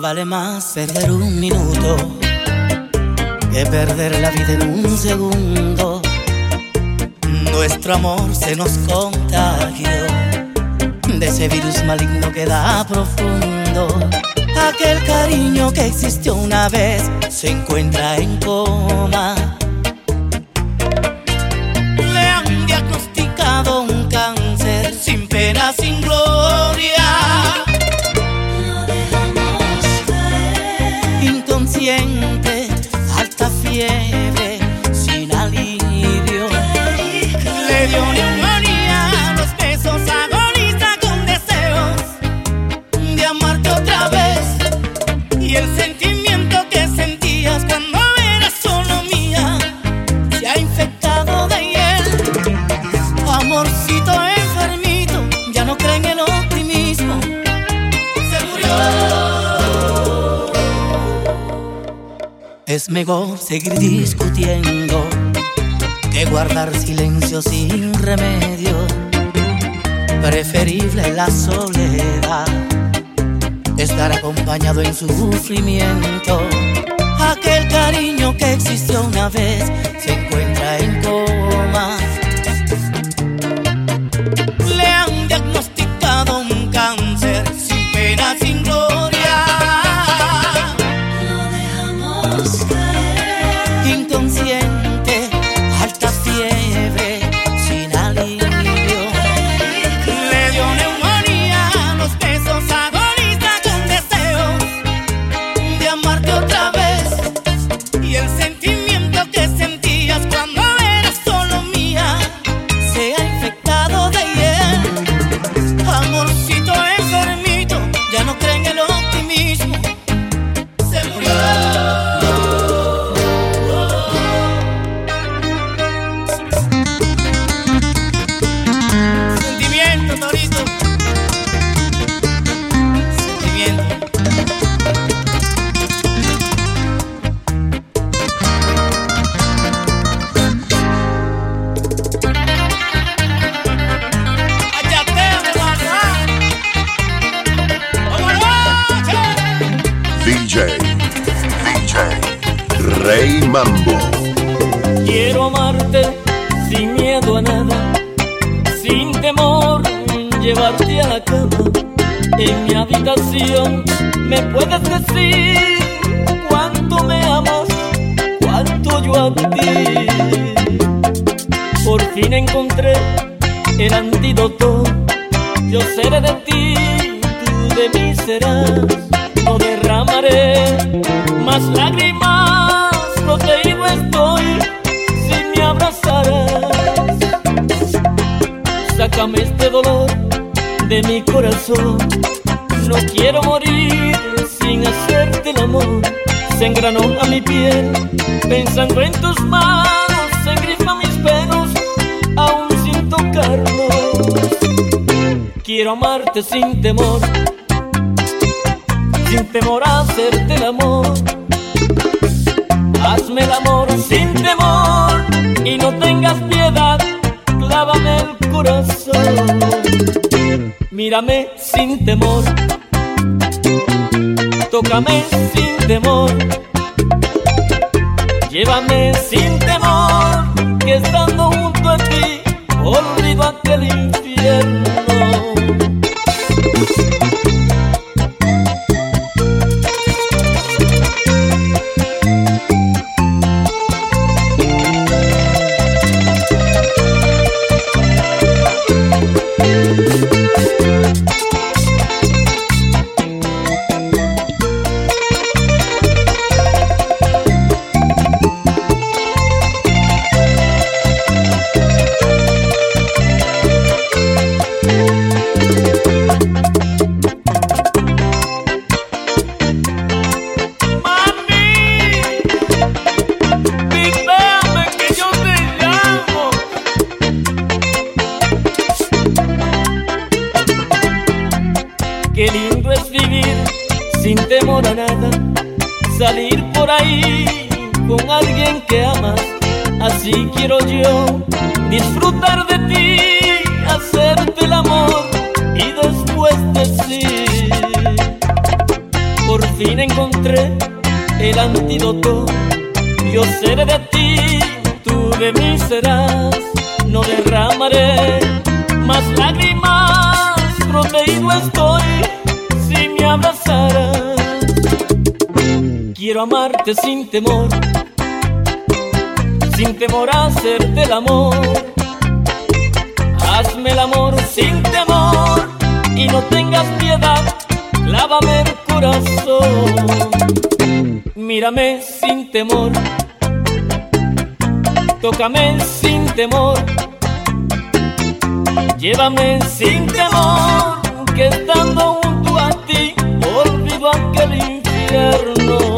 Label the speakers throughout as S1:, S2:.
S1: Vale más perder un minuto que perder la vida en un segundo. Nuestro amor se nos contagió de ese virus maligno que da profundo. Aquel cariño que existió una vez se encuentra en coma. Pena, Mejor seguir discutiendo que guardar silencio sin remedio. Preferible la soledad, estar acompañado en sufrimiento. Aquel cariño que existió una vez se encuentra en coma.
S2: Quiero amarte sin miedo a nada, sin temor, llevarte a la cama. En mi habitación me puedes decir cuánto me amas, cuánto yo a ti. Por fin encontré el antídoto, yo seré de ti, Sácame este dolor de mi corazón. No quiero morir sin hacerte el amor. Se engranó a mi piel pensando en tus manos. Se engrifa mis pelos aún sin tocarlos. Quiero amarte sin temor, sin temor a hacerte el amor. Hazme el amor sin temor Mírame sin temor, tócame sin temor, llévame sin temor, que estando junto a ti olvido aquel infierno.
S3: Quiero yo disfrutar de ti, hacerte el amor y después decir, por fin encontré el antídoto, yo seré de ti, tú de mí serás, no derramaré más lágrimas, proteído estoy si me abrazarás. Quiero amarte sin temor sin temor a hacerte el amor. Hazme el amor sin temor y no tengas piedad, lávame el corazón. Mírame sin temor, tócame sin temor, llévame sin temor, que estando junto a ti olvido aquel infierno.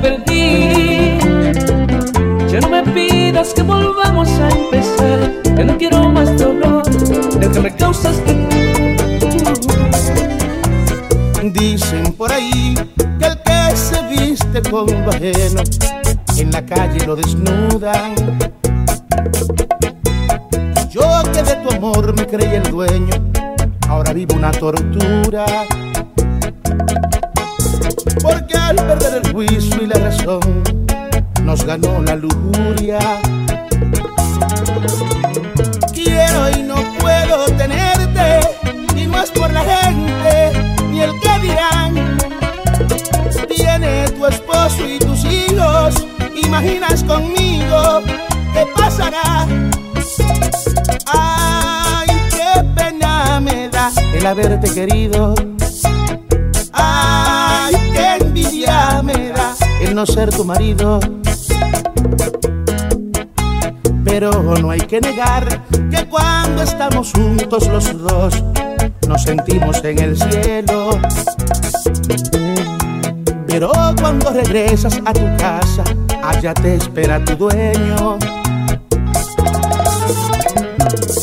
S4: Perdí. Ya no me pidas que volvamos a empezar, ya no quiero más dolor del que me causaste tú.
S5: Dicen por ahí que el que se viste con lo ajeno en la calle lo desnudan. Yo que de tu amor me creí el dueño, ahora vivo una tortura. Juicio y la razón, nos ganó la lujuria. Quiero y no puedo tenerte, y no es por la gente, ni el que dirán. Viene tu esposo y tus hijos, imaginas conmigo qué pasará. Ay, qué pena me da el haberte querido. No ser tu marido. Pero no hay que negar que cuando estamos juntos los dos nos sentimos en el cielo. Pero cuando regresas a tu casa, allá te espera tu dueño.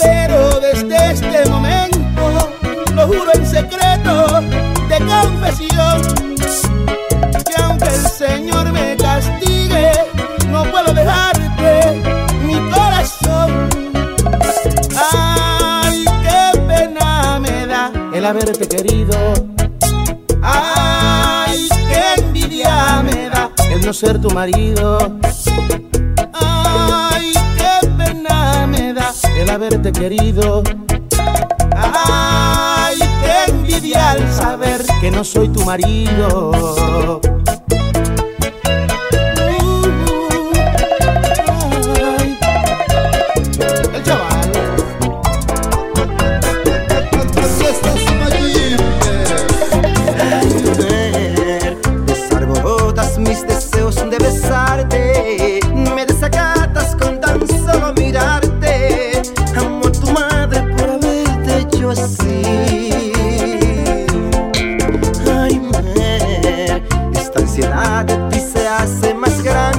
S5: Pero desde este momento, lo juro en secreto de confesión, el haberte querido. Ay, qué envidia me da el no ser tu marido. Ay, qué pena me da el haberte querido. Ay, qué envidia al saber que no soy tu marido.
S6: mais grande.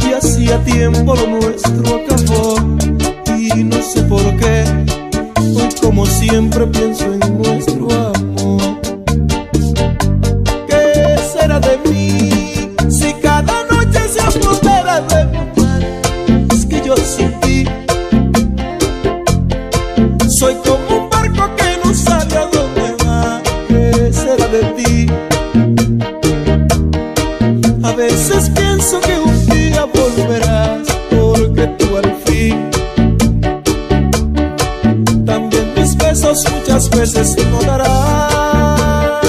S6: que hacía tiempo lo nuestro acabó y no sé por qué, hoy como siempre pienso en nuestro amor. besos muchas veces no darás.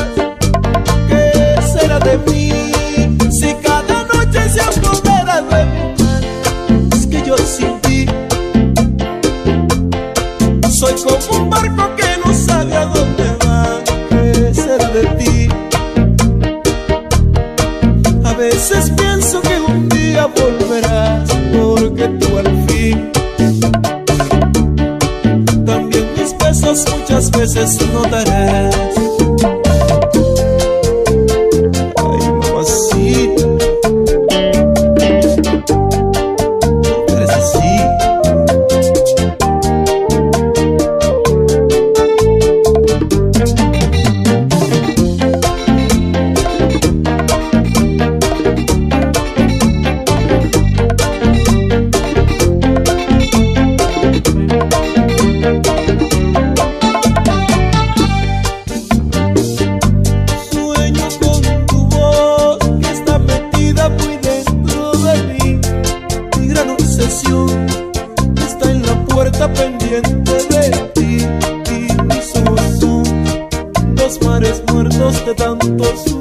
S6: ¿Qué será de mí si cada noche se apodera de mi Es que yo sin ti soy como un barco. veces no daré. de tantos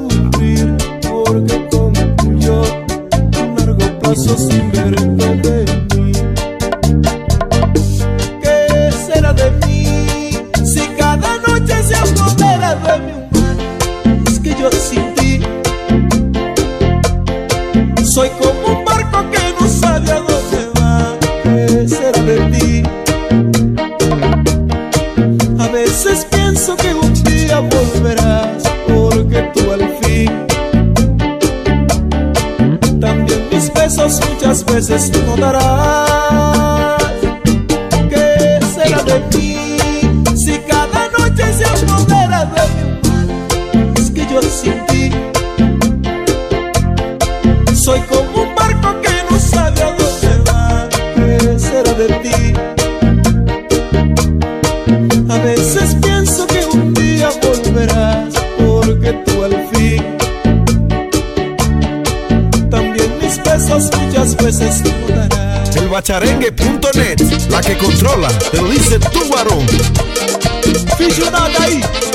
S6: muchas veces, muchas veces tú notarás que será de ti si cada noche se apodera de mí. Es que yo sin ti soy como
S7: guacharengue.net, la que controla, te lo dice tu varón.
S6: Ahí.